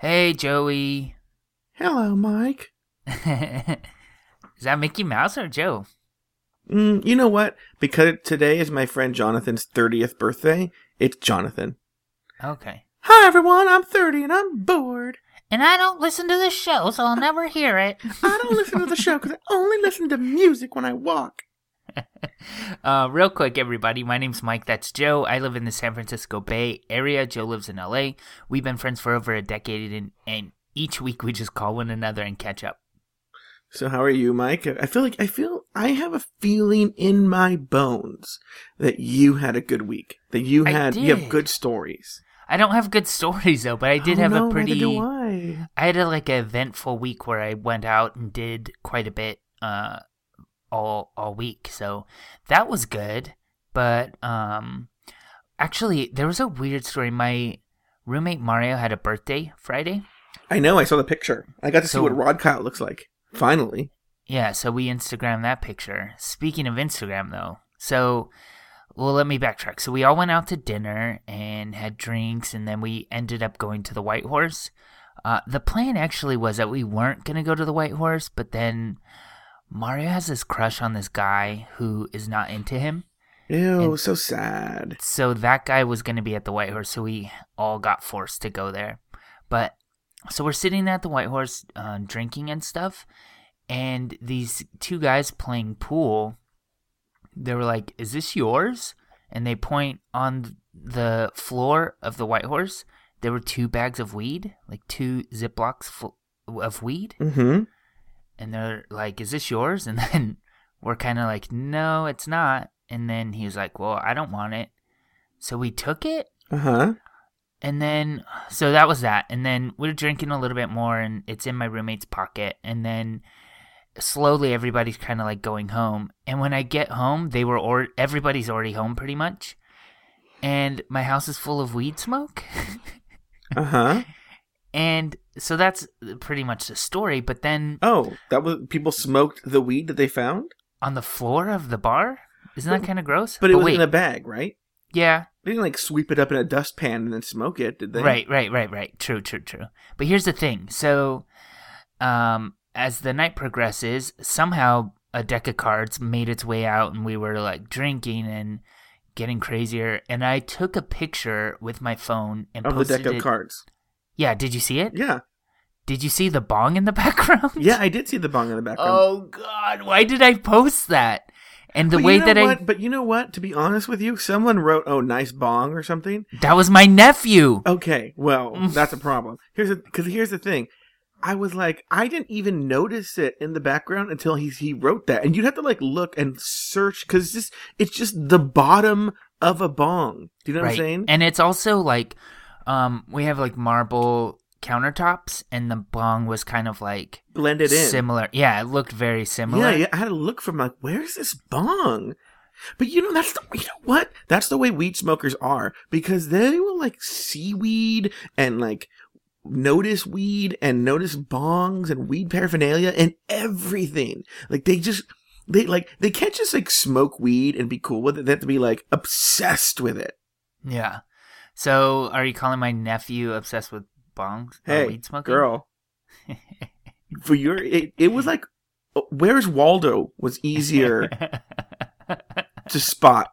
Hey, Joey. Hello, Mike. is that Mickey Mouse or Joe? Mm, you know what? Because today is my friend Jonathan's 30th birthday, it's Jonathan. Okay. Hi, everyone. I'm 30 and I'm bored. And I don't listen to the show, so I'll never hear it. I don't listen to the show because I only listen to music when I walk. Uh, real quick, everybody. My name's Mike. That's Joe. I live in the San Francisco Bay Area. Joe lives in LA. We've been friends for over a decade, and, and each week we just call one another and catch up. So how are you, Mike? I feel like I feel I have a feeling in my bones that you had a good week. That you had you have good stories. I don't have good stories though, but I did oh, have no, a pretty. I. I had a like an eventful week where I went out and did quite a bit uh all all week, so that was good. But um, actually, there was a weird story. My roommate Mario had a birthday Friday. I know. I saw the picture. I got to so, see what Rod Kyle looks like. Finally. Yeah, so we Instagram that picture. Speaking of Instagram, though, so well, let me backtrack. So we all went out to dinner and had drinks, and then we ended up going to the White Horse. Uh, the plan actually was that we weren't gonna go to the White Horse, but then Mario has this crush on this guy who is not into him. Ew, and so sad. So that guy was gonna be at the White Horse, so we all got forced to go there. But so we're sitting at the White Horse, uh, drinking and stuff, and these two guys playing pool. They were like, "Is this yours?" And they point on the floor of the White Horse. There were two bags of weed, like two Ziplocs full of weed. Mm-hmm. And they're like, "Is this yours?" And then we're kind of like, "No, it's not." And then he was like, "Well, I don't want it." So we took it. Uh huh. And then, so that was that. And then we are drinking a little bit more, and it's in my roommate's pocket. And then slowly everybody's kind of like going home. And when I get home, they were or everybody's already home pretty much. And my house is full of weed smoke. uh huh. And so that's pretty much the story. But then, oh, that was people smoked the weed that they found on the floor of the bar. Isn't that kind of gross? But it but was wait. in a bag, right? Yeah. They didn't like sweep it up in a dustpan and then smoke it, did they? Right, right, right, right. True, true, true. But here's the thing. So, um, as the night progresses, somehow a deck of cards made its way out and we were like drinking and getting crazier. And I took a picture with my phone and of posted the deck of it. cards. Yeah, did you see it? Yeah. Did you see the bong in the background? Yeah, I did see the bong in the background. Oh God, why did I post that? And the but way you know that what? I But you know what? To be honest with you, someone wrote, "Oh, nice bong" or something. That was my nephew. Okay, well, that's a problem. Here's because here's the thing. I was like, I didn't even notice it in the background until he he wrote that, and you'd have to like look and search because it's just it's just the bottom of a bong. Do you know right. what I'm saying? And it's also like, um, we have like marble countertops, and the bong was kind of like blended in, similar. Yeah, it looked very similar. Yeah, yeah. I had to look from like, where's this bong? But you know, that's the, you know what? That's the way weed smokers are because they will like seaweed and like notice weed and notice bongs and weed paraphernalia and everything. Like they just they like they can't just like smoke weed and be cool with it. They have to be like obsessed with it. Yeah. So are you calling my nephew obsessed with bongs? Oh, hey, weed smoking? girl. For your it, it was like uh, where's Waldo was easier to spot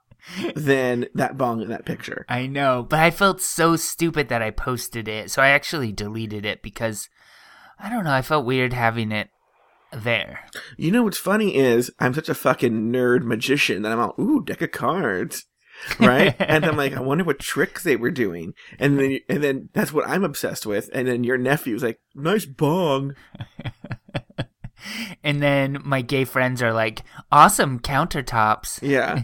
than that bong in that picture. I know, but I felt so stupid that I posted it. So I actually deleted it because I don't know, I felt weird having it there. You know what's funny is I'm such a fucking nerd magician that I'm all, ooh, deck of cards. right? and I'm like, I wonder what tricks they were doing. And then and then that's what I'm obsessed with. And then your nephew's like, nice bong. and then my gay friends are like, awesome countertops. Yeah.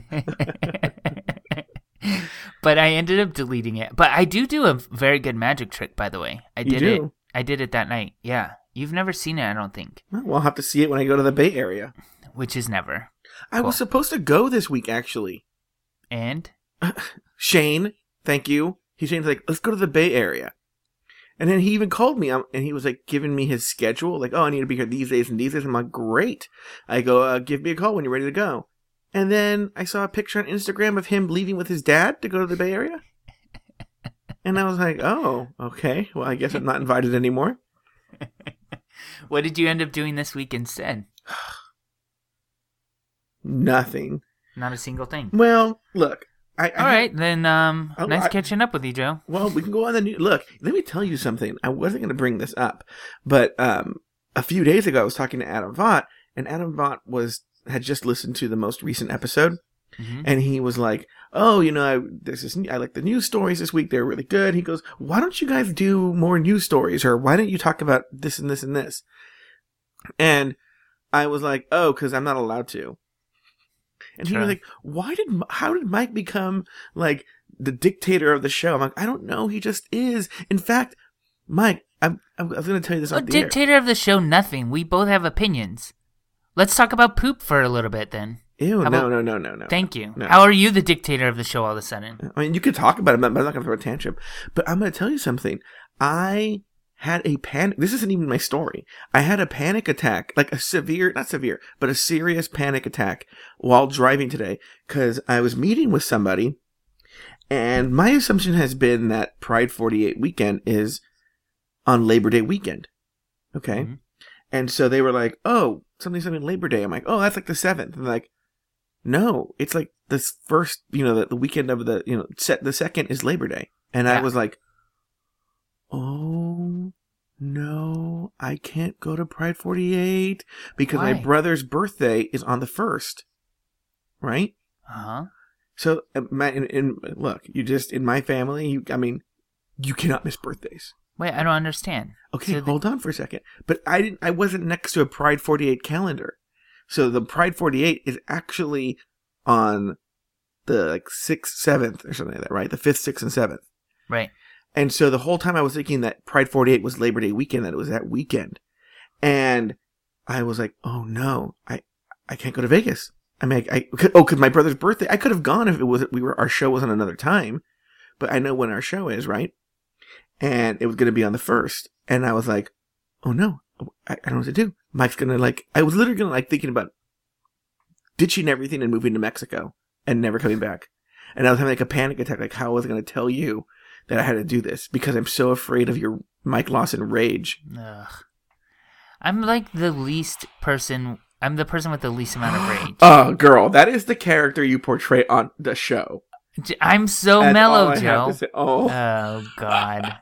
but I ended up deleting it. But I do do a very good magic trick, by the way. I did it. I did it that night. Yeah. You've never seen it, I don't think. Well, I'll have to see it when I go to the Bay Area. Which is never. I cool. was supposed to go this week, actually. And? Shane, thank you. He's saying, like, let's go to the Bay Area. And then he even called me um, and he was like giving me his schedule, like, oh, I need to be here these days and these days. I'm like, great. I go, uh, give me a call when you're ready to go. And then I saw a picture on Instagram of him leaving with his dad to go to the Bay Area. And I was like, oh, okay. Well, I guess I'm not invited anymore. what did you end up doing this week instead? Nothing. Not a single thing. Well, look. I, I All right, then. Um, nice catching up with you, Joe. Well, we can go on the new. Look, let me tell you something. I wasn't going to bring this up, but um, a few days ago, I was talking to Adam Vaught, and Adam Vaught was had just listened to the most recent episode, hmm and he was like, "Oh, you know, I, there's this. I like the news stories this week. They're really good." He goes, "Why don't you guys do more news stories, or why don't you talk about this and this and this?" And I was like, "Oh, because I'm not allowed to." And he was Sure. like, "Why did how did Mike become like the dictator of the show?" I'm like, "I don't know. He just is. In fact, Mike, I'm, I'm I was going to tell you this Oh, on the air. dictator of the show, nothing. We both have opinions. Let's talk about poop for a little bit then. Ew, How no, about- no, no, no, no. Thank you. No. How are you the dictator of the show all of a sudden? I mean, you could talk about it, but I'm not going to throw a tantrum. But I'm going to tell you something. I had a panic. This isn't even my story. I had a panic attack, like a severe, not severe, but a serious panic attack while driving today because I was meeting with somebody. And my assumption has been that Pride 48 weekend is on Labor Day weekend. Okay. Mhm. And so they were like, oh, something, something Labor Day. I'm like, oh, that's like the 7th. And like, no, it's like this first, you know, the, the weekend of the, you know, set, the second is Labor Day. And I was like, oh, no, I can't go to Pride 48 because my brother's birthday is on the first. Right? Uh huh. So, uh, my, in, in, look, you just, in my family, you, I mean, you cannot miss birthdays. Wait, I don't understand. Okay, So the- hold on for a second. But I didn't. I wasn't next to a Pride 48 calendar, so the Pride 48 is actually on the like sixth, seventh, or something like that, right? The fifth, sixth, and seventh. Right. And so the whole time I was thinking that Pride 48 was Labor Day weekend, that it was that weekend, and I was like, oh no, I I can't go to Vegas. I mean, I, I could, oh, because my brother's birthday. I could have gone if it was we were our show was on another time, but I know when our show is, right? And it was going to be on the first, and I was like, oh no, I, I don't know what to do. Mike's gonna like. I was literally gonna like thinking about ditching everything and moving to Mexico and never coming back. And I was having like a panic attack, like how was I going to tell you that I had to do this because I'm so afraid of your Mike Lawson rage. Ugh. I'm like the least person. I'm the person with the least amount of rage. Oh, girl, that is the character you portray on the show. I'm so That's mellow, Joe. Oh, Oh God.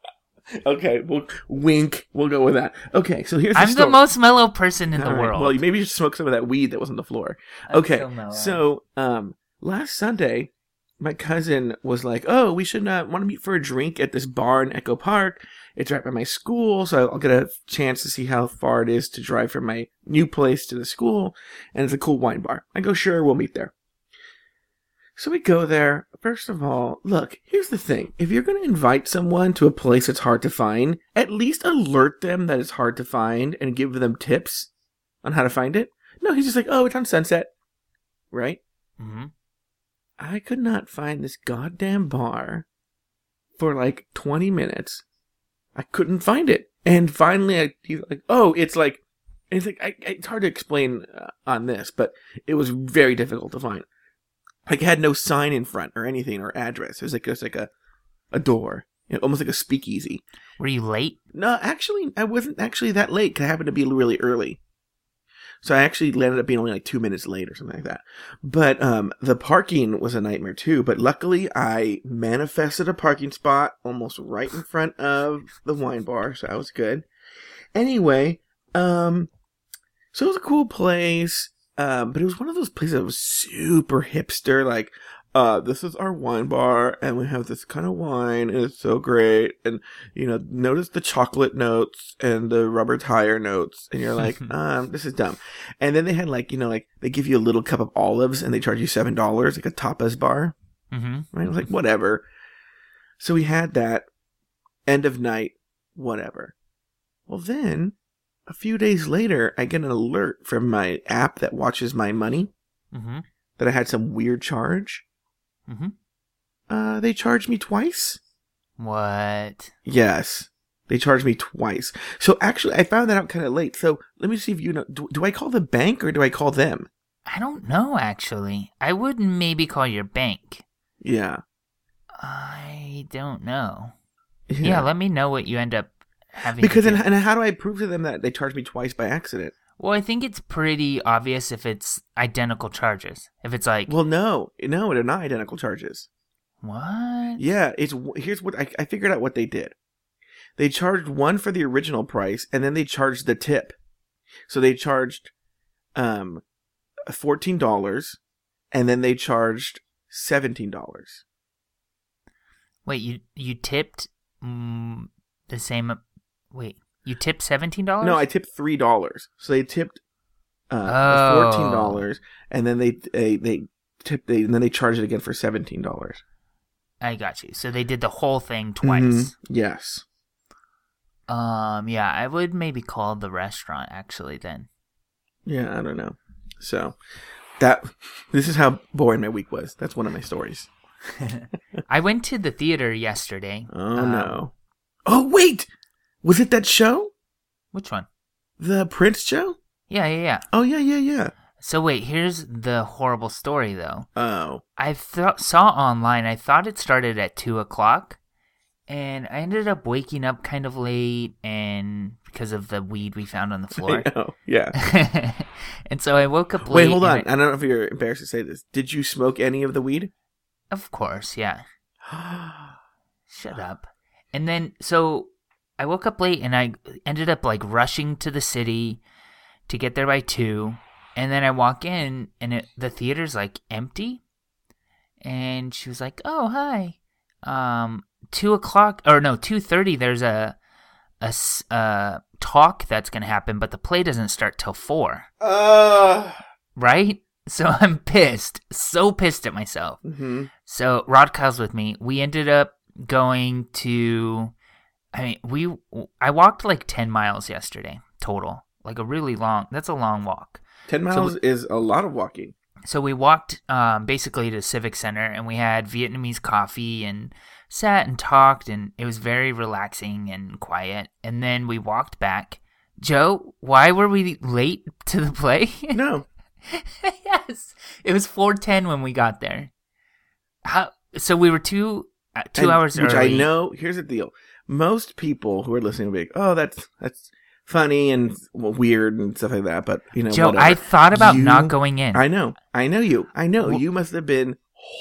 okay. Well, wink. We'll go with that. Okay, so here's the I'm the most mellow person in the All right, world. Well, maybe you should smoke some of that weed that was on the floor. I'm okay, so so um, last Sunday, my cousin was like, "Oh, we should uh, want to meet for a drink at this bar in Echo Park. It's right by my school, so I'll get a chance to see how far it is to drive from my new place to the school, and it's a cool wine bar." I go, "Sure, we'll meet there." So we go there. First of all, look, here's the thing. If you're going to invite someone to a place that's hard to find, at least alert them that it's hard to find and give them tips on how to find it. No, he's just like, oh, it's on Sunset. Right? hmm I could not find this goddamn bar for like 20 minutes. I couldn't find it. And finally, I, he's like, oh, it's like, it's like, I, it's hard to explain uh, on this, but it was very difficult to find. Like, it had no sign in front or anything or address. It was like, just like a, a door, you know, almost like a speakeasy. Were you late? No, actually, I wasn't actually that late 'cause I happened to be really early. So I actually landed up being only like two minutes late or something like that. But um, the parking was a nightmare too. But luckily, I manifested a parking spot almost right in front of the wine bar, so that was good. Anyway, um, so it was a cool place. Um, but it was one of those places that was super hipster, like, uh, this is our wine bar, and we have this kind of wine, and it's so great. And you know, notice the chocolate notes and the rubber tire notes, and you're like, um, this is dumb. And then they had like, you know, like they give you a little cup of olives, and they charge you seven dollars, like a tapas bar. Mm-hmm. Right? I was like, whatever. So we had that. End of night, whatever. Well, then a few days later, I get an alert from my app that watches my money mm-hmm. that I had some weird charge. Hmm Uh, they charged me twice. What? Yes. They charged me twice. So actually, I found that out kind of late. So let me see if you know. Do, do I call the bank or do I call them? I don't know actually. I would maybe call your bank. Yeah. I don't know. Yeah, let me know what you end up having. because to and, do. and how do I prove to them that they charged me twice by accident? Well, I think it's pretty obvious if it's identical charges. If it's like Well, no, no, they're not identical charges. what? Yeah, it's here's what I, I figured out what they did. They charged one for the original price, and then they charged the tip. So they charged um fourteen dollars, and then they charged seventeen dollars. Wait, you you tipped mm, the same? Wait, you tipped seventeen dollars? No, I tipped three dollars. So they tipped uh Oh. fourteen dollars, and then they they they tipped they and then they charged it again for seventeen dollars I got you. So they did the whole thing twice. Yes. Um, yeah, I would maybe call the restaurant actually then. Yeah, I don't know. So that this is how boring my week was. That's one of my stories. I went to the theater yesterday. Oh Um, no. Oh wait, was it that show, Which one? the Prince show? Yeah, yeah, yeah. Oh yeah, yeah, yeah. So wait, here's the horrible story though. Oh, I th- saw online. I thought it started at two o'clock, and I ended up waking up kind of late, and because of the weed we found on the floor. I know. Yeah. and so I woke up late. Wait, hold on. I- I don't know if you're embarrassed to say this. Did you smoke any of the weed? of course, yeah. Shut up. And then, so I woke up late and I ended up like rushing to the city to get there by two. And then I walk in and it, the theater's like empty. And she was like, "Oh, hi." Um, two o'clock or no, two thirty. There's a uh, talk that's gonna happen, but the play doesn't start till four. Uh. Right? So I'm pissed, so pissed at myself. hmm So Rod Kyle's with me. We ended up going to. I mean, we. I walked like ten miles yesterday total. Like a really long. That's a long walk. Ten So miles is a lot of walking. So we walked um, basically to Civic Center, and we had Vietnamese coffee and sat and talked, and it was very relaxing and quiet. And then we walked back. Joe, why were we late to the play? No, yes, it was four ten when we got there. How? So we were two uh, two And- hours Which early. I know. Here's the deal. Most people who are listening will be like, "Oh, that's that's funny and weird and stuff like that." But you know, Joe, whatever. I thought about You- not going in. I know. I know you. I know Wh- you must have been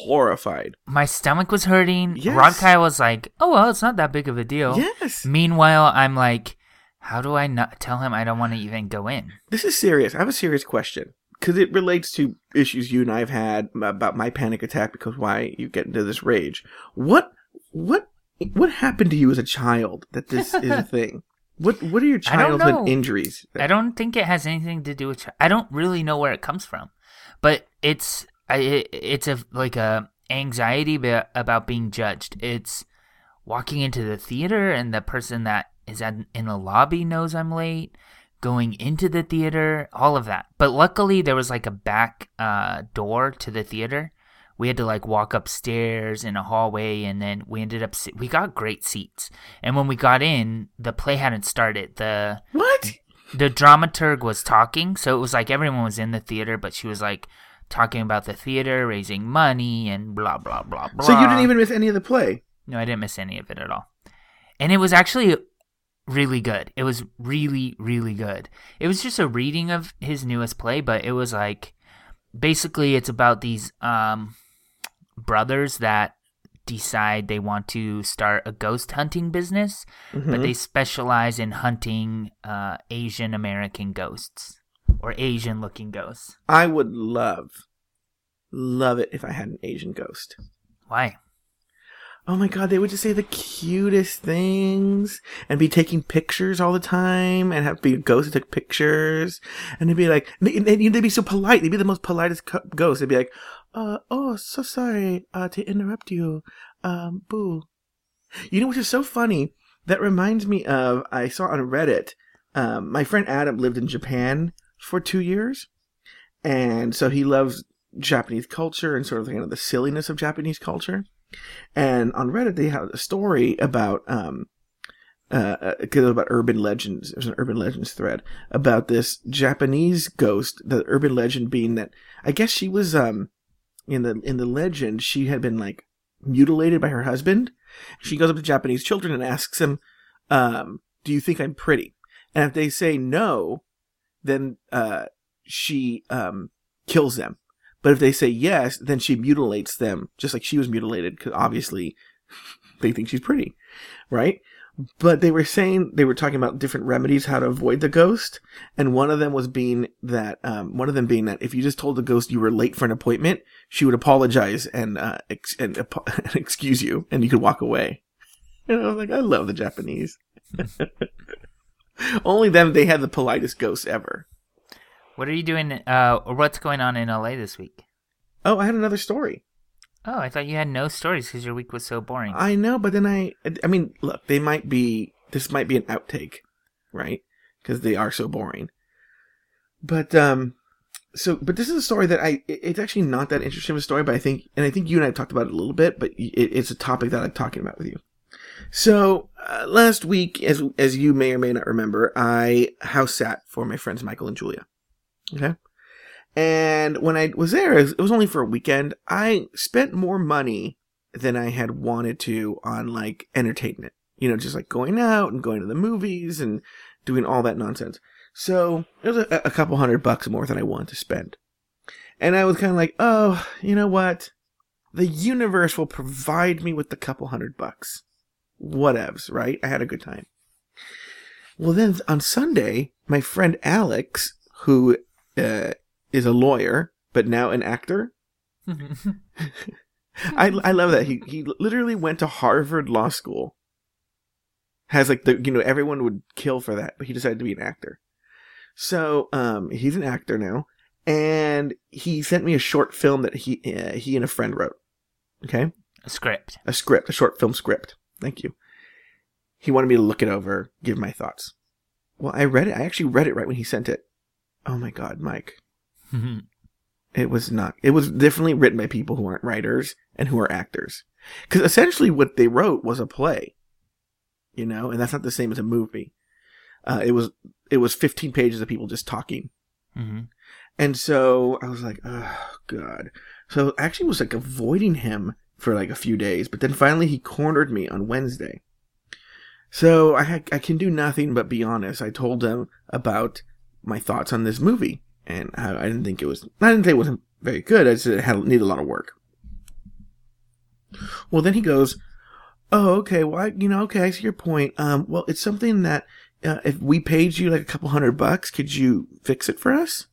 horrified. My stomach was hurting. Yes. Rod Kyle was like, "Oh well, it's not that big of a deal." Yes. Meanwhile, I'm like, "How do I not tell him I don't want to even go in?" This is serious. I have a serious question because it relates to issues you and I have had about my panic attack because why you get into this rage. What what what happened to you as a child that this is a thing? What what are your childhood injuries? I don't think it has anything to do with. Ch- I don't really know where it comes from, but it's I, it, it's a like a anxiety be- about being judged. It's walking into the theater and the person that is at, in the lobby knows I'm late. Going into the theater, all of that. But luckily, there was like a back uh, door to the theater. We had to like walk upstairs in a hallway, and then we ended up. si- We got great seats, and when we got in, the play hadn't started. The What? the dramaturg was talking, so it was like everyone was in the theater, but she was like talking about the theater, raising money, and blah blah blah blah. So you didn't even miss any of the play? No, I didn't miss any of it at all, and it was actually really good. It was really really good. It was just a reading of his newest play, but it was like basically it's about these um brothers that decide they want to start a ghost hunting business but Mhm. they specialize in hunting uh, Asian American ghosts or Asian looking ghosts. I would love, love it if I had an Asian ghost. Why? Oh my god, they would just say the cutest things and be taking pictures all the time and have be a ghost that took pictures and they'd be like, and they- and they'd be so polite. They'd be the most politest co- ghost. They'd be like, uh, oh, so sorry, uh, to interrupt you. Um, boo. You know, which is so funny. That reminds me of, I saw on Reddit, um, my friend Adam lived in Japan for two years. And so he loves Japanese culture and sort of kind of the silliness of Japanese culture. And on Reddit, they had a story about, um, uh, uh, about urban legends. There's an urban legends thread about this Japanese ghost. The urban legend being that I guess she was, um, in the in the legend, she had been like mutilated by her husband. She goes up to Japanese children and asks them, um, "Do you think I'm pretty?" And if they say no, then uh, she um, kills them. But if they say yes, then she mutilates them, just like she was mutilated, because obviously they think she's pretty, right? But they were saying they were talking about different remedies how to avoid the ghost, and one of them was being that um, one of them being that if you just told the ghost you were late for an appointment, she would apologize and uh, ex- and, and excuse you, and you could walk away. And I was like, I love the Japanese. Only them they had the politest ghosts ever. What are you doing? Uh, or what's going on in LA this week? Oh, I had another story. Oh, I thought you had no stories because your week was so boring. I know, but then I, I mean, look, they might be, this might be an outtake, right? Because they are so boring. But, um, so, but this is a story that I, it's actually not that interesting of a story, but I think, and I think you and I talked about it a little bit, but it, it's a topic that I'm talking about with you. So, uh, last week, as, as you may or may not remember, I house sat for my friends Michael and Julia. Okay. And when I was there, it was only for a weekend. I spent more money than I had wanted to on like entertainment, you know, just like going out and going to the movies and doing all that nonsense. So it was a, a couple hundred bucks more than I wanted to spend. And I was kind of like, oh, you know what? The universe will provide me with the couple hundred bucks. Whatevs, right? I had a good time. Well, then on Sunday, my friend Alex, who uh, is a lawyer, but now an actor. I I love that he he literally went to Harvard Law School. Has like the you know everyone would kill for that, but he decided to be an actor. So um he's an actor now, and he sent me a short film that he uh, he and a friend wrote. Okay, a script, a script, a short film script. Thank you. He wanted me to look it over, give my thoughts. Well, I read it. I actually read it right when he sent it. Oh my god, Mike. It was not. It was definitely written by people who aren't writers and who are actors. Because essentially, what they wrote was a play. You know, and that's not the same as a movie. Uh, it was it was 15 pages of people just talking. Mm-hmm. And so I was like, oh god. So I actually was like avoiding him for like a few days, but then finally he cornered me on Wednesday. So I ha- I can do nothing but be honest. I told him about my thoughts on this movie, and I, I didn't think it was. I didn't think it wasn't very good. I just it had needed a lot of work. Well, then he goes, "Oh, okay. Well, I, you know, okay. I see your point. Um, well, it's something that uh, if we paid you like a couple hundred bucks, could you fix it for us?"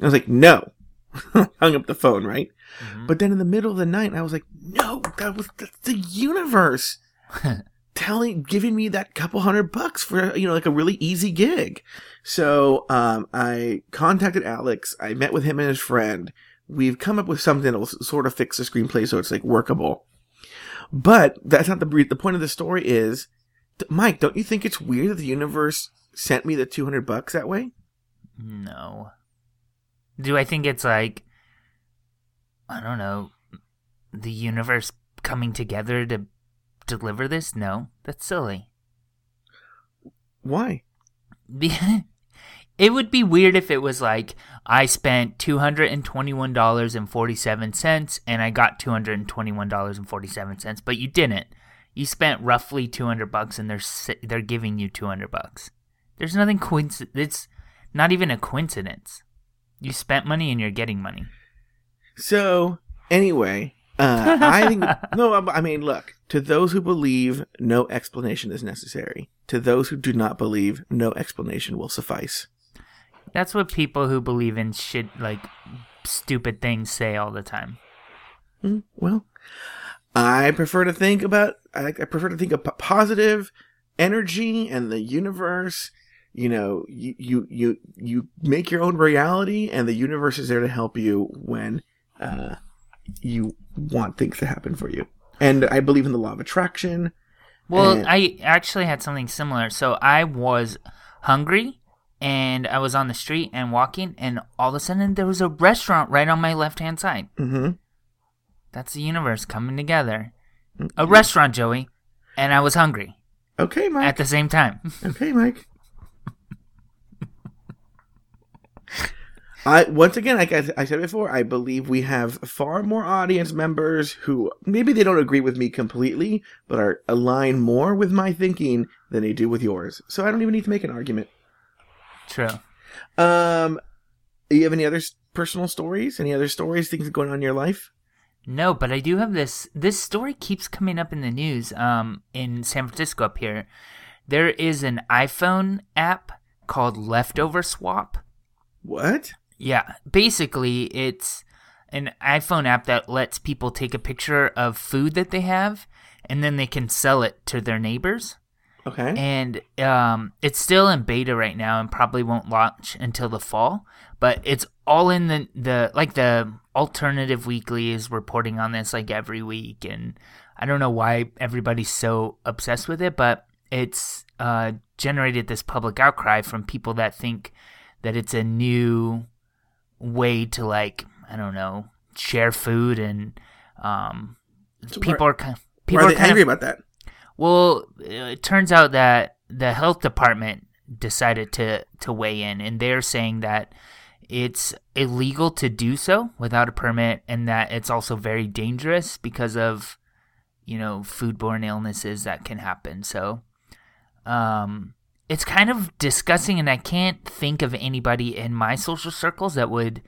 I was like, "No." Hung up the phone, right? Mm-hmm. But then in the middle of the night, I was like, "No, that was the, the universe." telling giving me that couple hundred bucks for you know like a really easy gig. So um, i contacted alex. I met with him and his friend. We've come up with something that will sort of fix the screenplay so it's like workable. But that's not the the point of the story is mike don't you think it's weird that the universe sent me the 200 bucks that way? No. Do i think it's like i don't know the universe coming together to deliver this? No, that's silly. Why? it would be weird if it was like I spent two hundred and twenty-one dollars and forty-seven cents, and I got two hundred and twenty-one dollars and forty-seven cents, but you didn't. You spent roughly two hundred bucks, and they're they're giving you two hundred bucks. There's nothing coincidence. It's not even a coincidence. You spent money, and you're getting money. So anyway, uh, I think no. I mean, look. To those who believe, no explanation is necessary. To those who do not believe, no explanation will suffice. That's what people who believe in shit like stupid things say all the time. Mm, well, I prefer to think about. I, I prefer to think of positive energy and the universe. You know, you you you you make your own reality, and the universe is there to help you when. Uh, you want things to happen for you. And I believe in the law of attraction. Well, and... I actually had something similar. So I was hungry and I was on the street and walking, and all of a sudden there was a restaurant right on my left hand side. Mm-hmm. That's the universe coming together. Mm-hmm. A restaurant, Joey, and I was hungry. Okay, Mike. At the same time. okay, Mike. I once again, like I, I said before, I believe we have far more audience members who maybe they don't agree with me completely, but are align more with my thinking than they do with yours. So I don't even need to make an argument. True. Um, you have any other personal stories? Any other stories? Things going on in your life? No, but I do have this. This story keeps coming up in the news. Um, in San Francisco up here, there is an iPhone app called Leftover Swap. What? Yeah, basically, it's an iPhone app that lets people take a picture of food that they have, and then they can sell it to their neighbors. Okay. And um, it's still in beta right now, and probably won't launch until the fall. But it's all in the the like the alternative weekly is reporting on this like every week, and I don't know why everybody's so obsessed with it, but it's uh, generated this public outcry from people that think that it's a new way to like I don't know share food and um, So people are kind Why people are are angry of about that? well, it turns out that the health department decided to to weigh in, and they're saying that it's illegal to do so without a permit, and that it's also very dangerous because of you know foodborne illnesses that can happen. So, um, it's kind of disgusting, and I can't think of anybody in my social circles that would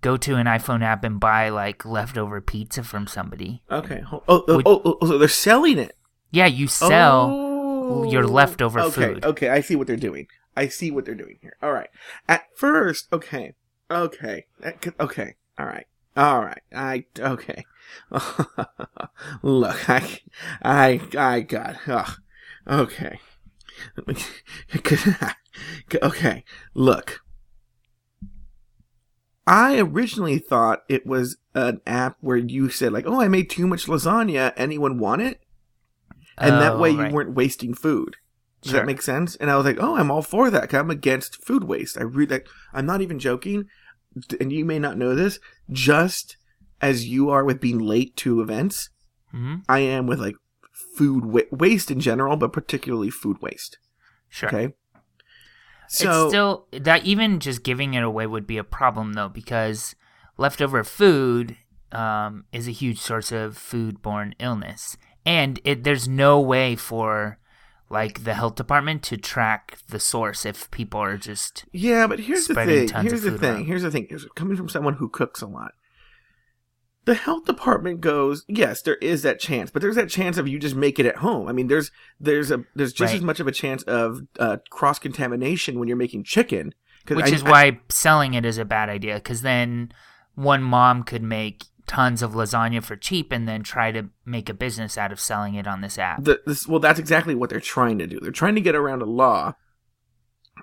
go to an iPhone app and buy like leftover pizza from somebody. Okay. Oh, oh, Would- oh, oh, so they're selling it. Yeah, you sell. Oh. your leftover okay, food. Okay, I see what they're doing. I see what they're doing here. All right. At first, okay, okay, okay. All right, all right. I okay. Look, I, I, I got. Ugh. Okay. okay. Look. I originally thought it was an app where you said like, "Oh, I made too much lasagna. Anyone want it?" and that Oh, way you right. weren't wasting food. Does Sure. that make sense? And I was like, oh, I'm all for that. 'cause I'm against food waste. I read that. I'm not even joking. And you may not know this. Just as you are with being late to events, Mhm. I am with like food wa- waste in general, but particularly food waste. Sure. Okay. it's So still that even just giving it away would be a problem though because leftover food um, is a huge source of foodborne illness, and it, there's no way for like the health department to track the source if people are just Yeah, but here's the thing. Here's the thing. around. Here's the thing. Here's- Coming from someone who cooks a lot, the health department goes, yes, there is that chance, but there's that chance of you just make it at home. I mean, there's there's a there's just Right. as much of a chance of uh, cross contamination when you're making chicken, which I- is I- why selling it is a bad idea because then one mom could make tons of lasagna for cheap and then try to make a business out of selling it on this app. the, this, well, that's exactly what they're trying to do. They're trying to get around a law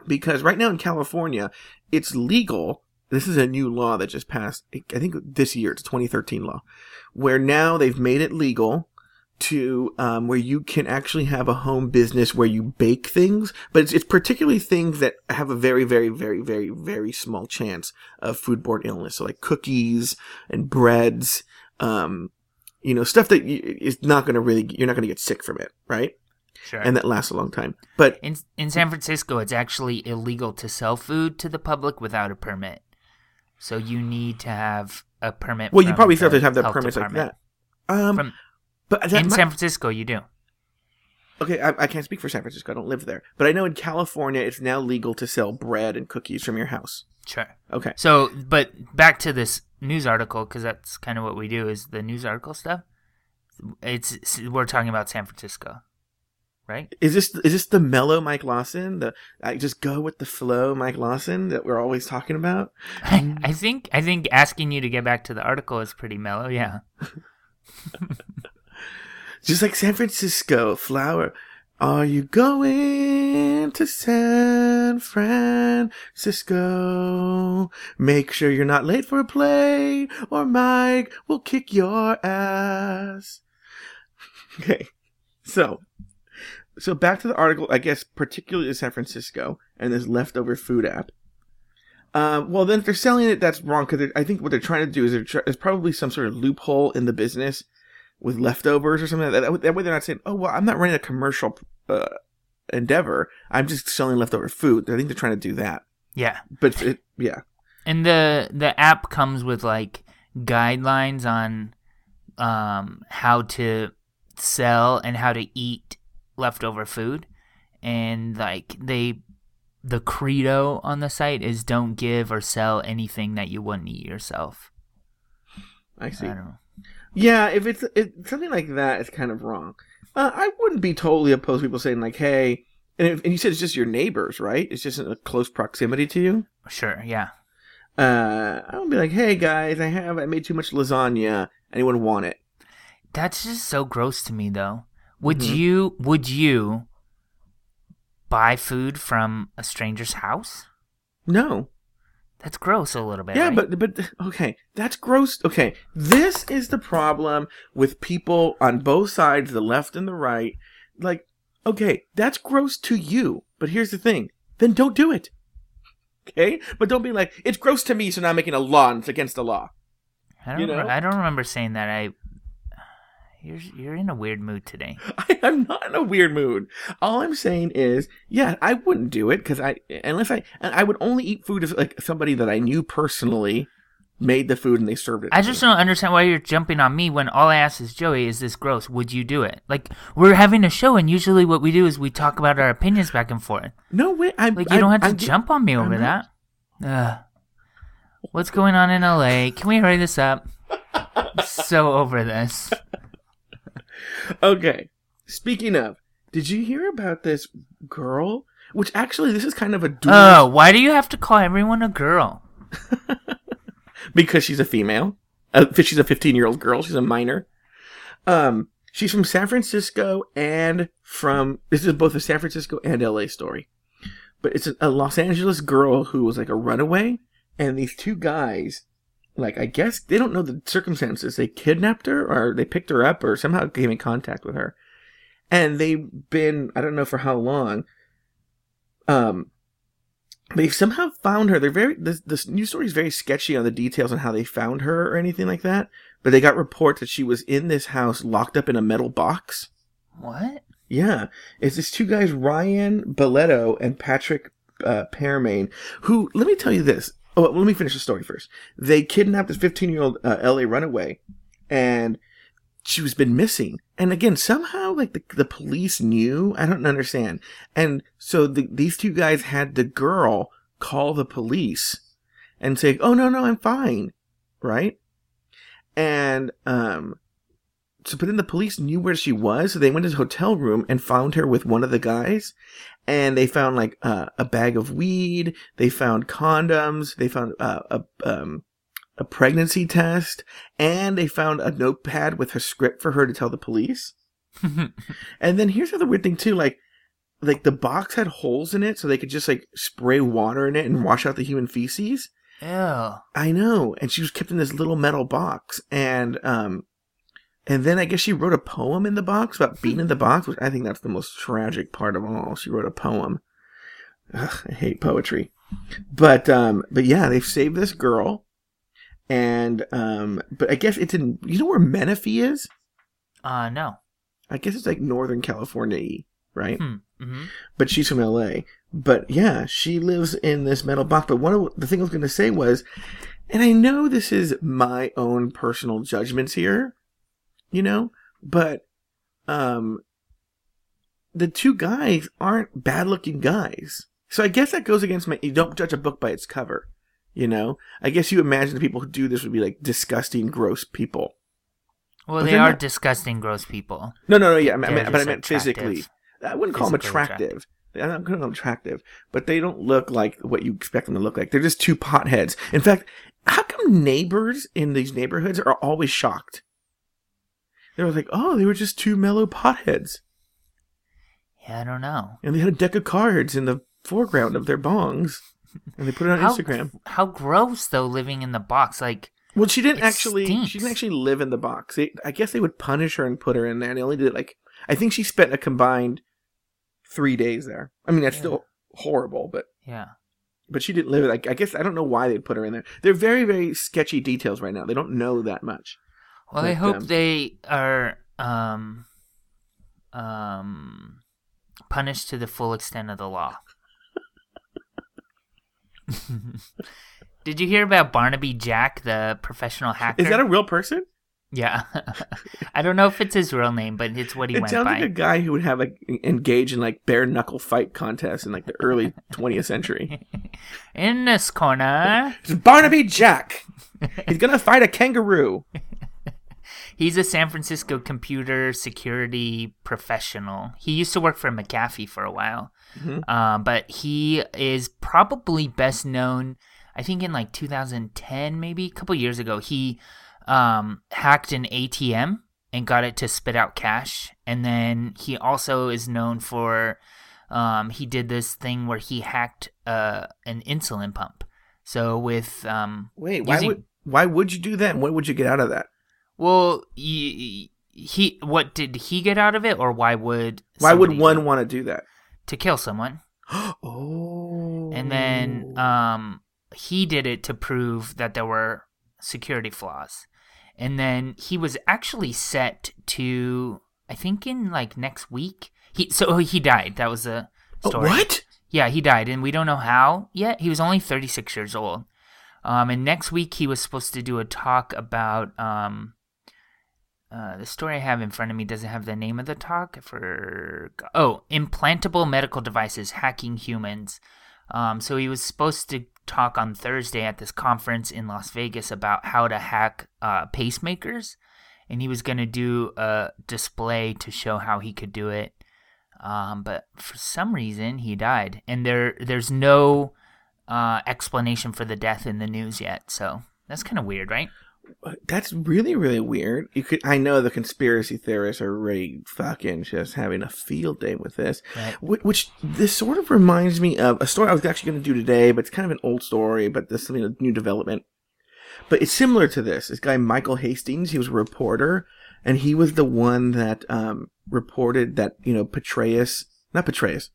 because right now in California, it's legal. This is a new law that just passed. I think this year, it's a 2013 law, where now they've made it legal to um, where you can actually have a home business where you bake things, but it's, it's particularly things that have a very, very, very, very, very small chance of foodborne illness. So like cookies and breads, um, you know, stuff that you, is not going to really, you're not going to get sick from it, right? Sure. And that lasts a long time. But In in San Francisco, it's actually illegal to sell food to the public without a permit. So you need to have a permit. well, you probably still have to have the health permits like that. Um, From- but that in might- San Francisco, you do. okay, I, I can't speak for San Francisco. I don't live there, but I know in California it's now legal to sell bread and cookies from your house. Sure. Okay. So, but back to this news article because that's kind of what we do is the news article stuff. It's we're talking about San Francisco, right? Is this is this the mellow Mike Lawson? The I just go with the flow Mike Lawson that we're always talking about? I, um, I think I think asking you to get back to the article is pretty mellow. Yeah. Just like San Francisco, flower. Are you going to San Francisco? Make sure you're not late for a play, or Mike will kick your ass. Okay, so so back to the article. I guess particularly to San Francisco and this leftover food app. Um, well, then if they're selling it, that's wrong because I think what they're trying to do is they're tr- there's probably some sort of loophole in the business with leftovers or something. Like that. that way, they're not saying, "Oh, well, I'm not running a commercial uh, endeavor. I'm just selling leftover food." I think they're trying to do that. Yeah. But it, yeah, And the the app comes with like guidelines on um how to sell and how to eat leftover food and like they the credo on the site is don't give or sell anything that you wouldn't eat yourself. I see. I. Yeah, if it's it, something like that, it's kind of wrong. Uh, I wouldn't be totally opposed to people saying like, "Hey," and, if, and you said it's just your neighbors, right? It's just in a close proximity to you. Sure, yeah. Uh, I would be like, "Hey guys, I have I made too much lasagna. Anyone want it?" That's just so gross to me though. Would Mhm. you would you buy food from a stranger's house? No. That's gross a little bit. Yeah, right? but but okay, that's gross. Okay, this is the problem with people on both sides, the left and the right. Like, okay, that's gross to you, but here's the thing: then don't do it. Okay, but don't be like it's gross to me, so now I'm making a law and it's against the law. I don't you re- I don't remember saying that. I you're you're in a weird mood today. I, I'm not in a weird mood. All I'm saying is, yeah, I wouldn't do it because I unless I I would only eat food if like somebody that I knew personally made the food and they served it. I just me. don't understand why you're jumping on me when all I ask is Joey, is this gross? Would you do it? Like we're having a show and usually what we do is we talk about our opinions back and forth. no way. I Like you don't have to jump on me over that. Ugh. What's going on in LA? Can we hurry this up? I'm so over this. Okay. Speaking of, did you hear about this girl? Which actually, this is kind of a dual Oh, why do you have to call everyone a girl? because she's a female. Uh, she's a 15 year old girl. She's a minor. Um, she's from San Francisco and from this is both a San Francisco and LA story, but it's a, a Los Angeles girl who was like a runaway, and these two guys, like I guess they don't know the circumstances. They kidnapped her or they picked her up or somehow came in contact with her, and they've been I don't know for how long. Um, they've somehow found her. They're very this this news story is very sketchy on the details on how they found her or anything like that. But they got reports that she was in this house locked up in a metal box. What? Yeah, it's these two guys, Ryan Balletto and Patrick uh, Pearmain, who let me tell you this. Oh, well, let me finish the story first. They kidnapped this 15 year old uh, LA runaway, and she was been missing. And again, somehow like the the police knew. I don't understand. And so the, these two guys had the girl call the police and say, "Oh no, no, I'm fine," right? And um, so but then the police knew where she was, so they went to the hotel room and found her with one of the guys, and they found like uh, a bag of weed, they found condoms, they found uh, a um a pregnancy test, and they found a notepad with a script for her to tell the police. And then here's the other weird thing too, like like the box had holes in it, so they could just like spray water in it and wash out the human feces. Ew. I know. And she was kept in this little metal box. And um and then I guess she wrote a poem in the box about being in the box, which I think that's the most tragic part of all. She wrote a poem. Ugh, I hate poetry. But um but yeah, they've saved this girl. And um but I guess it's in you know where Menifee is? Uh, no. I guess it's like Northern California, right? Hmm. hmm but she's from LA. But yeah, she lives in this metal box. But one of the thing I was going to say was, and I know this is my own personal judgments here, you know, but um, the two guys aren't bad looking guys. So I guess that goes against my. You don't judge a book by its cover, you know. I guess you imagine the people who do this would be like disgusting, gross people. Well, But they they're not- disgusting, gross people. No, no, no. Yeah, I They're but I meant attractive. physically. I wouldn't call them Physically attractive. I'm not calling them attractive, but they don't look like what you expect them to look like. They're just two potheads. In fact, how come neighbors in these neighborhoods are always shocked? They're like, oh, they were just two mellow potheads. Yeah, I don't know. And they had a deck of cards in the foreground of their bongs. And they put it on How, Instagram. how gross though living in the box. Like Well, she didn't It actually. stinks. She didn't actually live in the box. They, I guess they would punish her and put her in there. And they only did it like. I think she spent a combined three days there. I mean, that's Yeah. still horrible, but yeah. but she didn't live. Like I guess I don't know why they'd put her in there. They're very very sketchy details right now. They don't know that much. Well, I hope um, they are um um punished to the full extent of the law. Did you hear about Barnaby Jack, the professional hacker? Is that a real person? yeah. I don't know if it's his real name, but it's what he it went sounds by. like a guy who would have like engage in like bare knuckle fight contests in like the early 20th century. In this corner, It's Barnaby Jack. He's gonna fight a kangaroo. He's a San Francisco computer security professional. He used to work for McAfee for a while, Mhm. um, but he is probably best known. I think in like 2010, maybe a couple years ago, he um, hacked an ATM and got it to spit out cash. And then he also is known for um, he did this thing where he hacked uh, an insulin pump. So with um, Wait, why Using- would why would you do that? And what would you get out of that? Well, he, he what did he get out of it, or why would Why would one want to do that? to kill someone? oh. And then um, he did it to prove that there were security flaws. And then he was actually set to, I think, in like next week. He so he died. That was the Oh, story. what? Yeah, he died, and we don't know how yet. He was only 36 years old. Um, and next week he was supposed to do a talk about um, uh, the story I have in front of me doesn't have the name of the talk for oh implantable medical devices hacking humans. Um, so he was supposed to talk on Thursday at this conference in Las Vegas about how to hack uh, pacemakers, and he was going to do a display to show how he could do it. Um, but for some reason he died, and there there's no uh, explanation for the death in the news yet. So that's kind of weird, right? That's really really weird. You could I know the conspiracy theorists are really fucking just having a field day with this. Right. Wh- Which this sort of reminds me of a story I was actually going to do today, but it's kind of an old story, but this is something a new development. But it's similar to this. This guy Michael Hastings, he was a reporter, and he was the one that um, reported that you know Petraeus, not Petraeus,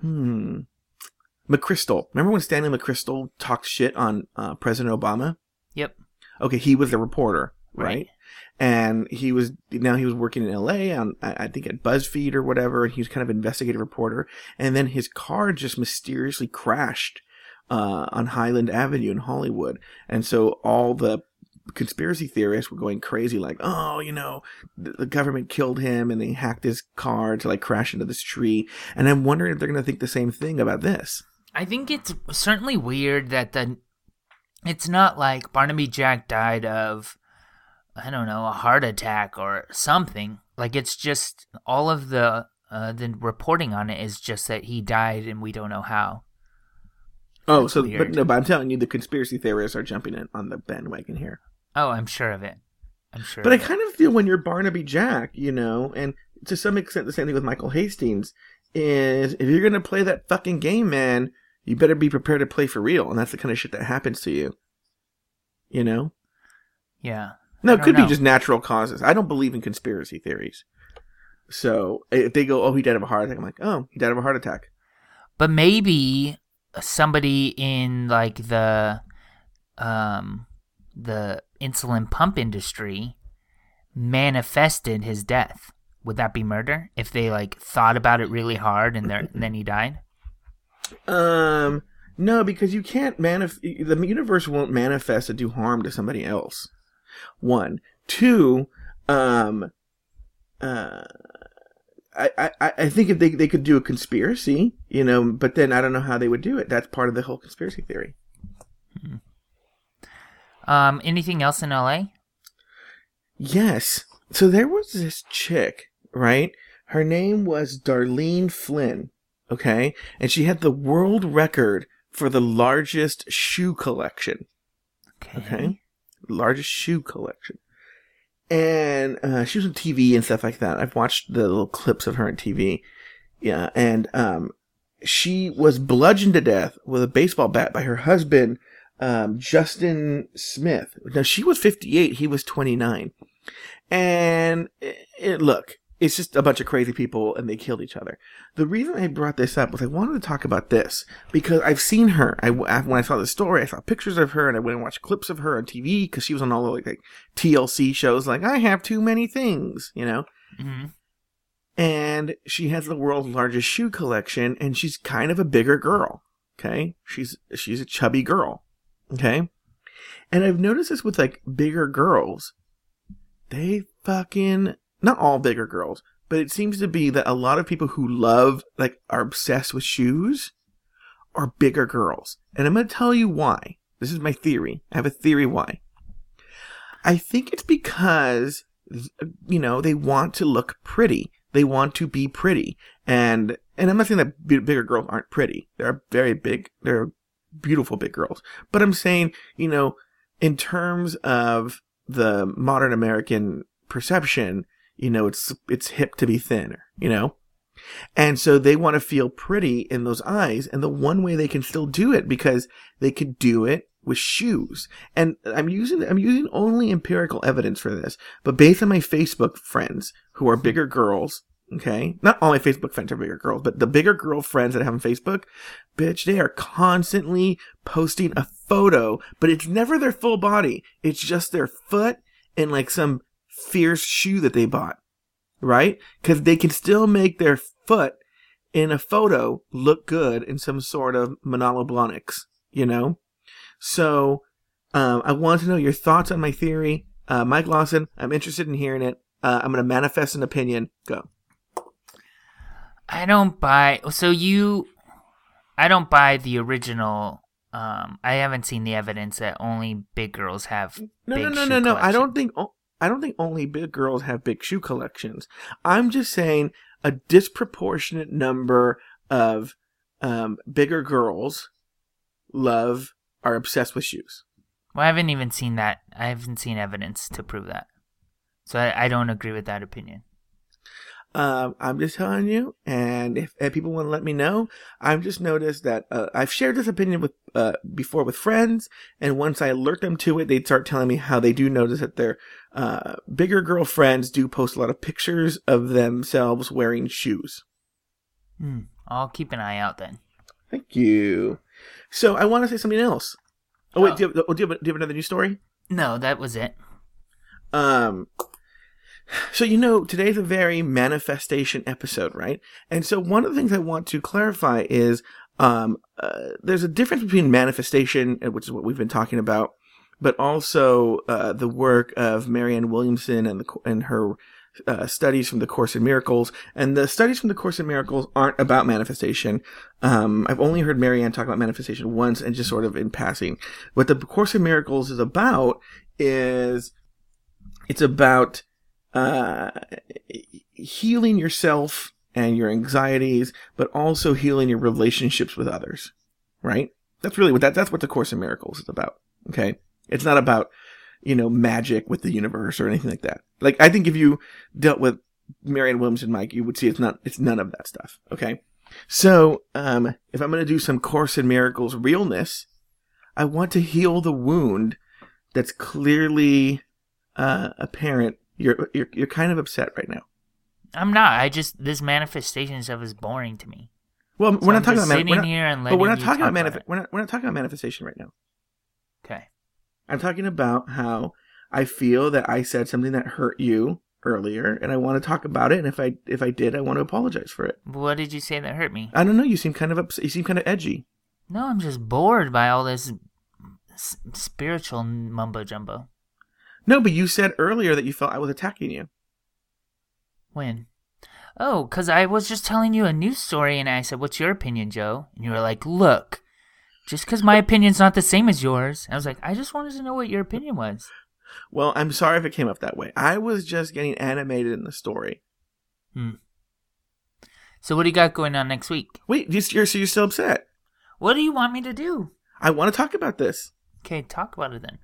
hmm, McChrystal. Remember when Stanley McChrystal talked shit on uh, President Obama? Yep. Okay, he was the reporter, right? Right. And he was now he was working in L.A. on I think at BuzzFeed or whatever, and he was kind of an investigative reporter. And then his car just mysteriously crashed uh, on Highland Avenue in Hollywood, and so all the conspiracy theorists were going crazy, like, oh, you know, the, the government killed him and they hacked his car to like crash into this tree. And I'm wondering if they're going to think the same thing about this. I think it's certainly weird that the it's not like Barnaby Jack died of I don't know a heart attack or something. Like it's just all of the uh, the reporting on it is just that he died and we don't know how. Oh, That's so but no, but I'm telling you, the conspiracy theorists are jumping in on the bandwagon here. Oh, I'm sure of it. I'm sure. But I it. kind of feel when you're Barnaby Jack, you know, and to some extent the same thing with Michael Hastings, is if you're gonna play that fucking game, man, you better be prepared to play for real, and that's the kind of shit that happens to you. You know? yeah. No, it could know. be just natural causes. I don't believe in conspiracy theories. So if they go, oh, he died of a heart attack, I'm like, oh, he died of a heart attack. But maybe somebody in like the um the insulin pump industry manifested his death. Would that be murder if they like thought about it really hard and, and then he died? Um, no, because you can't manif- the universe won't manifest to do harm to somebody else. One, two, um, uh, I, I, I think if they, they could do a conspiracy, you know, but then I don't know how they would do it. That's part of the whole conspiracy theory. Um, anything else in LA? Yes. So there was this chick, right? Her name was Darlene Flynn. Okay. And she had the world record for the largest shoe collection. Okay. Largest shoe collection. And uh, she was on TV and stuff like that. I've watched the little clips of her on TV. Yeah. And um, she was bludgeoned to death with a baseball bat by her husband, um, Justin Smith. Now, she was 58, he was 29. And it, it, look, it's just a bunch of crazy people and they killed each other. The reason I brought this up was I wanted to talk about this because I've seen her. I, when I saw the story, I saw pictures of her and I went and watched clips of her on TV because she was on all the like, like TLC shows like, I have too many things, you know? hmm and she has the world's largest shoe collection and she's kind of a bigger girl okay she's she's a chubby girl Okay. And I've noticed this with like bigger girls. They fucking, not all bigger girls, but it seems to be that a lot of people who love, like, are obsessed with shoes are bigger girls. And I'm going to tell you why. This is my theory. I have a theory why. I think it's because, you know, they want to look pretty. They want to be pretty. And, and I'm not saying that bigger girls aren't pretty. They're very big. They're beautiful big girls. But I'm saying, you know, in terms of the modern American perception, you know, it's, it's hip to be thinner, you know? And so they want to feel pretty in those eyes. And the one way they can still do it because they could do it with shoes. And I'm using, I'm using only empirical evidence for this, but based on my Facebook friends who are bigger girls, okay, not all my Facebook friends are bigger girls, but the bigger girl friends that I have on Facebook, bitch, they are constantly posting a photo, but it's never their full body. It's just their foot and like some fierce shoe that they bought, right? Cause they can still make their foot in a photo look good in some sort of Manolo Blahniks, you know? So, um, I want to know your thoughts on my theory. Uh, Mike Lawson, I'm interested in hearing it. Uh, I'm going to manifest an opinion. Go. I don't buy. So you, I don't buy the original. Um, I haven't seen the evidence that only big girls have. No, big no, no, no, no. I don't think. I don't think only big girls have big shoe collections. I'm just saying a disproportionate number of um, bigger girls love are obsessed with shoes. Well, I haven't even seen that. I haven't seen evidence to prove that. So I, I don't agree with that opinion. Um, I'm just telling you, and if, if people want to let me know, I've just noticed that uh, I've shared this opinion with uh, before with friends, and once I alert them to it, they'd start telling me how they do notice that their uh, bigger girlfriends do post a lot of pictures of themselves wearing shoes. Hmm. I'll keep an eye out then. Thank you. So I want to say something else. Oh wait, Oh. do, you have, oh, do, you have, do you have another news story? No, that was it. Um, so you know today's a very manifestation episode, right? And so one of the things I want to clarify is um, uh, there's a difference between manifestation, uh, which is what we've been talking about, but also uh, the work of Marianne Williamson and the and her uh, studies from the Course in Miracles. And the studies from the Course in Miracles aren't about manifestation. Um, I've only heard Marianne talk about manifestation once and just sort of in passing. What the Course in Miracles is about is it's about uh, healing yourself and your anxieties, but also healing your relationships with others. Right? That's really what that that's what the Course in Miracles is about. Okay, it's not about you know magic with the universe or anything like that. Like I think if you dealt with Marianne and Mike, you would see it's not it's none of that stuff. Okay, so um, if I'm going to do some Course in Miracles realness, I want to heal the wound that's clearly uh, apparent. You're, you're you're kind of upset right now. I'm not. I just this manifestation stuff is boring to me. Well, So we're not talking about sitting mani- we're not, here and but we're not talking talk about about manif- we're not we're not talking about manifestation right now. Okay. I'm talking about how I feel that I said something that hurt you earlier, and I want to talk about it. And if I if I did, I want to apologize for it. What did you say that hurt me? I don't know. You seem kind of upset. You seem kind of edgy. No, I'm just bored by all this s- spiritual mumbo jumbo. No, but you said earlier that you felt I was attacking you. When? Oh, because I was just telling you a news story and I said, What's your opinion, Joe? And you were like, Look, just because my opinion's not the same as yours. I was like, I just wanted to know what your opinion was. Well, I'm sorry if it came up that way. I was just getting animated in the story. Hmm. So, what do you got going on next week? Wait, you- you're so you're still upset? What do you want me to do? I want to talk about this. Okay, talk about it then.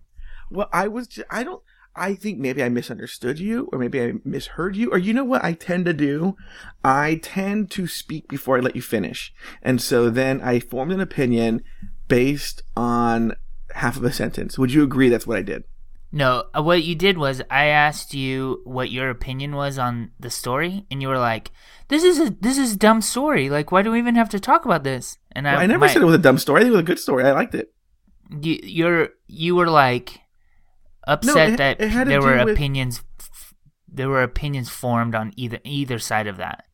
Well, I was. Just, I don't. I think maybe I misunderstood you, or maybe I misheard you, or you know what I tend to do? I tend to speak before I let you finish, and so then I formed an opinion based on half of a sentence. Would you agree that's what I did? No, uh, what you did was I asked you what your opinion was on the story, and you were like, "This is a this is a dumb story. Like, why do we even have to talk about this?" And Well, I never my- said it was a dumb story. I think it was a good story. I liked it. you, you're you were like upset it- that it there were with- opinions there were opinions formed on either either side of that.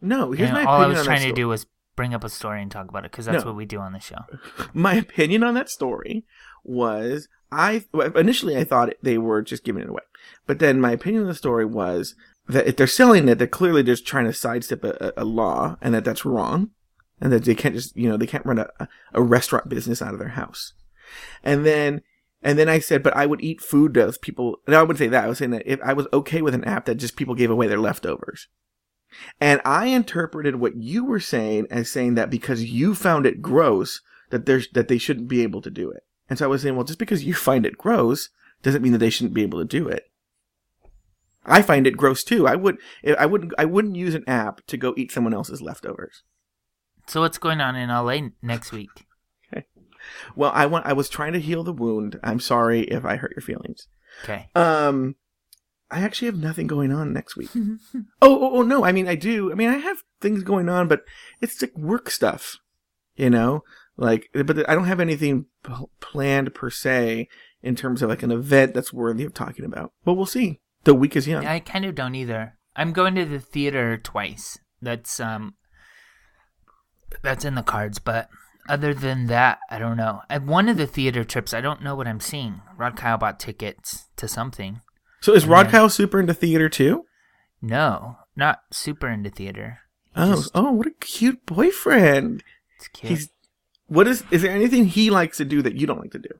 No, here's and my all I was trying to do was bring up a story and talk about it because that's No. what we do on the show. My opinion on that story was I well, initially I thought they were just giving it away, but then my opinion on the story was that if they're selling it, they're clearly just trying to sidestep a, a, a law, and that that's wrong, and that they can't just you know they can't run a, a restaurant business out of their house, and then. And then I said, but I would eat food those people. No, I wouldn't say that. I was saying that if I was okay with an app that just people gave away their leftovers. And I interpreted what you were saying as saying that because you found it gross, that there's that they shouldn't be able to do it. And so I was saying, well, just because you find it gross doesn't mean that they shouldn't be able to do it. I find it gross too. I would I wouldn't I wouldn't use an app to go eat someone else's leftovers. So what's going on in LA next week? Well, I want I was trying to heal the wound. I'm sorry if I hurt your feelings. Okay. Um I actually have nothing going on next week. oh, oh, oh, no. I mean, I do. I mean, I have things going on, but it's like work stuff, you know? Like, but I don't have anything p- planned per se in terms of like an event that's worthy of talking about. But we'll see. The week is young. I kind of don't either. I'm going to the theater twice. That's um that's in the cards, but other than that, I don't know. At one of the theater trips, I don't know what I'm seeing. Rod Kyle bought tickets to something. So is Rod Yeah. Kyle super into theater too? No, not super into theater. Oh, Just- oh, what a cute boyfriend. It's cute. He's, what is, is there anything he likes to do that you don't like to do?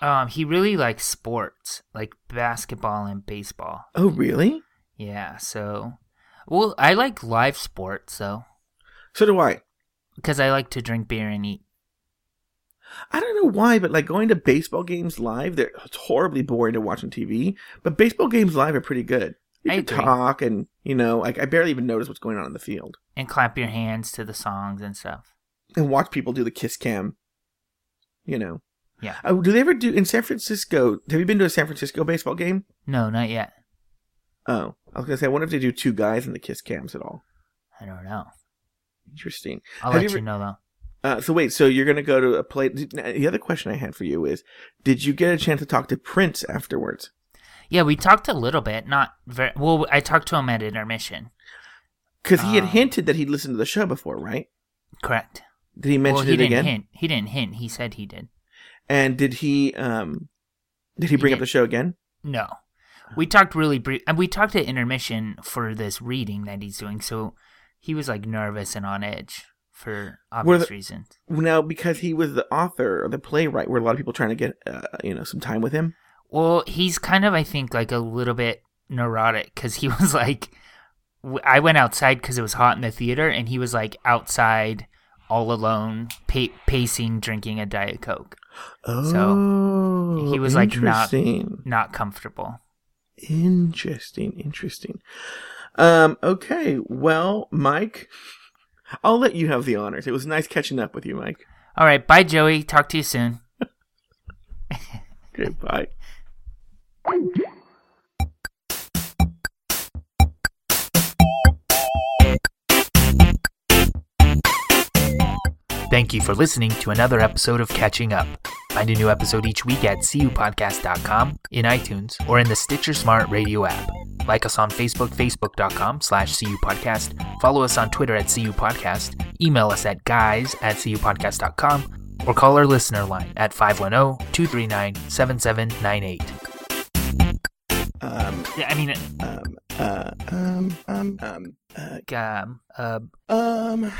Um, he really likes sports, like basketball and baseball. Oh, really? Yeah, so well, I like live sports, so So do I. because I like to drink beer and eat. I don't know why, but like going to baseball games live, they're it's horribly boring to watch on TV. But baseball games live are pretty good. You I can agree. talk, and you know, like I barely even notice what's going on in the field, and clap your hands to the songs and stuff. and watch people do the kiss cam. You know. Yeah. Oh, do they ever do in San Francisco? Have you been to a San Francisco baseball game? No, not yet. Oh, I was gonna say, I wonder if they do two guys in the kiss cams at all. I don't know. Interesting. I'll Have let you you, know though. Uh, so wait, so you're gonna go to a play? The other question I had for you is, did you get a chance to talk to Prince afterwards? Yeah, we talked a little bit. Not very well. I talked to him at intermission. Because he had Um, hinted that he'd listened to the show before, right? Correct. Did he mention well, he it didn't again? hint. He didn't hint. He said he did. And did he um did he He bring up the show again? No, we talked really brief. And we talked at intermission for this reading that he's doing. So he was like nervous and on edge for obvious the- reasons. Now because he was the author or the playwright, were a lot of people trying to get uh, you know some time with him? Well, he's kind of, I think, like a little bit neurotic because he was like, w- I went outside because it was hot in the theater, and he was like outside all alone, pa- pacing, drinking a Diet Coke, Oh, so he was, like, not- not comfortable. interesting, interesting. Um, okay, well, Mike, I'll let you have the honors. It was nice catching up with you, Mike. All right, bye, Joey. Talk to you soon. Okay, bye. Thank you for listening to another episode of Catching Up. Find a new episode each week at cupodcast.com, in iTunes, or in the Stitcher Smart Radio app. Like us on Facebook, facebook.com slash cupodcast. Follow us on Twitter at cupodcast. Email us at guys at cupodcast.com, or call our listener line at 510-239-7798. Um, Yeah, I mean, um, uh, um, um, um, uh, um, uh, um,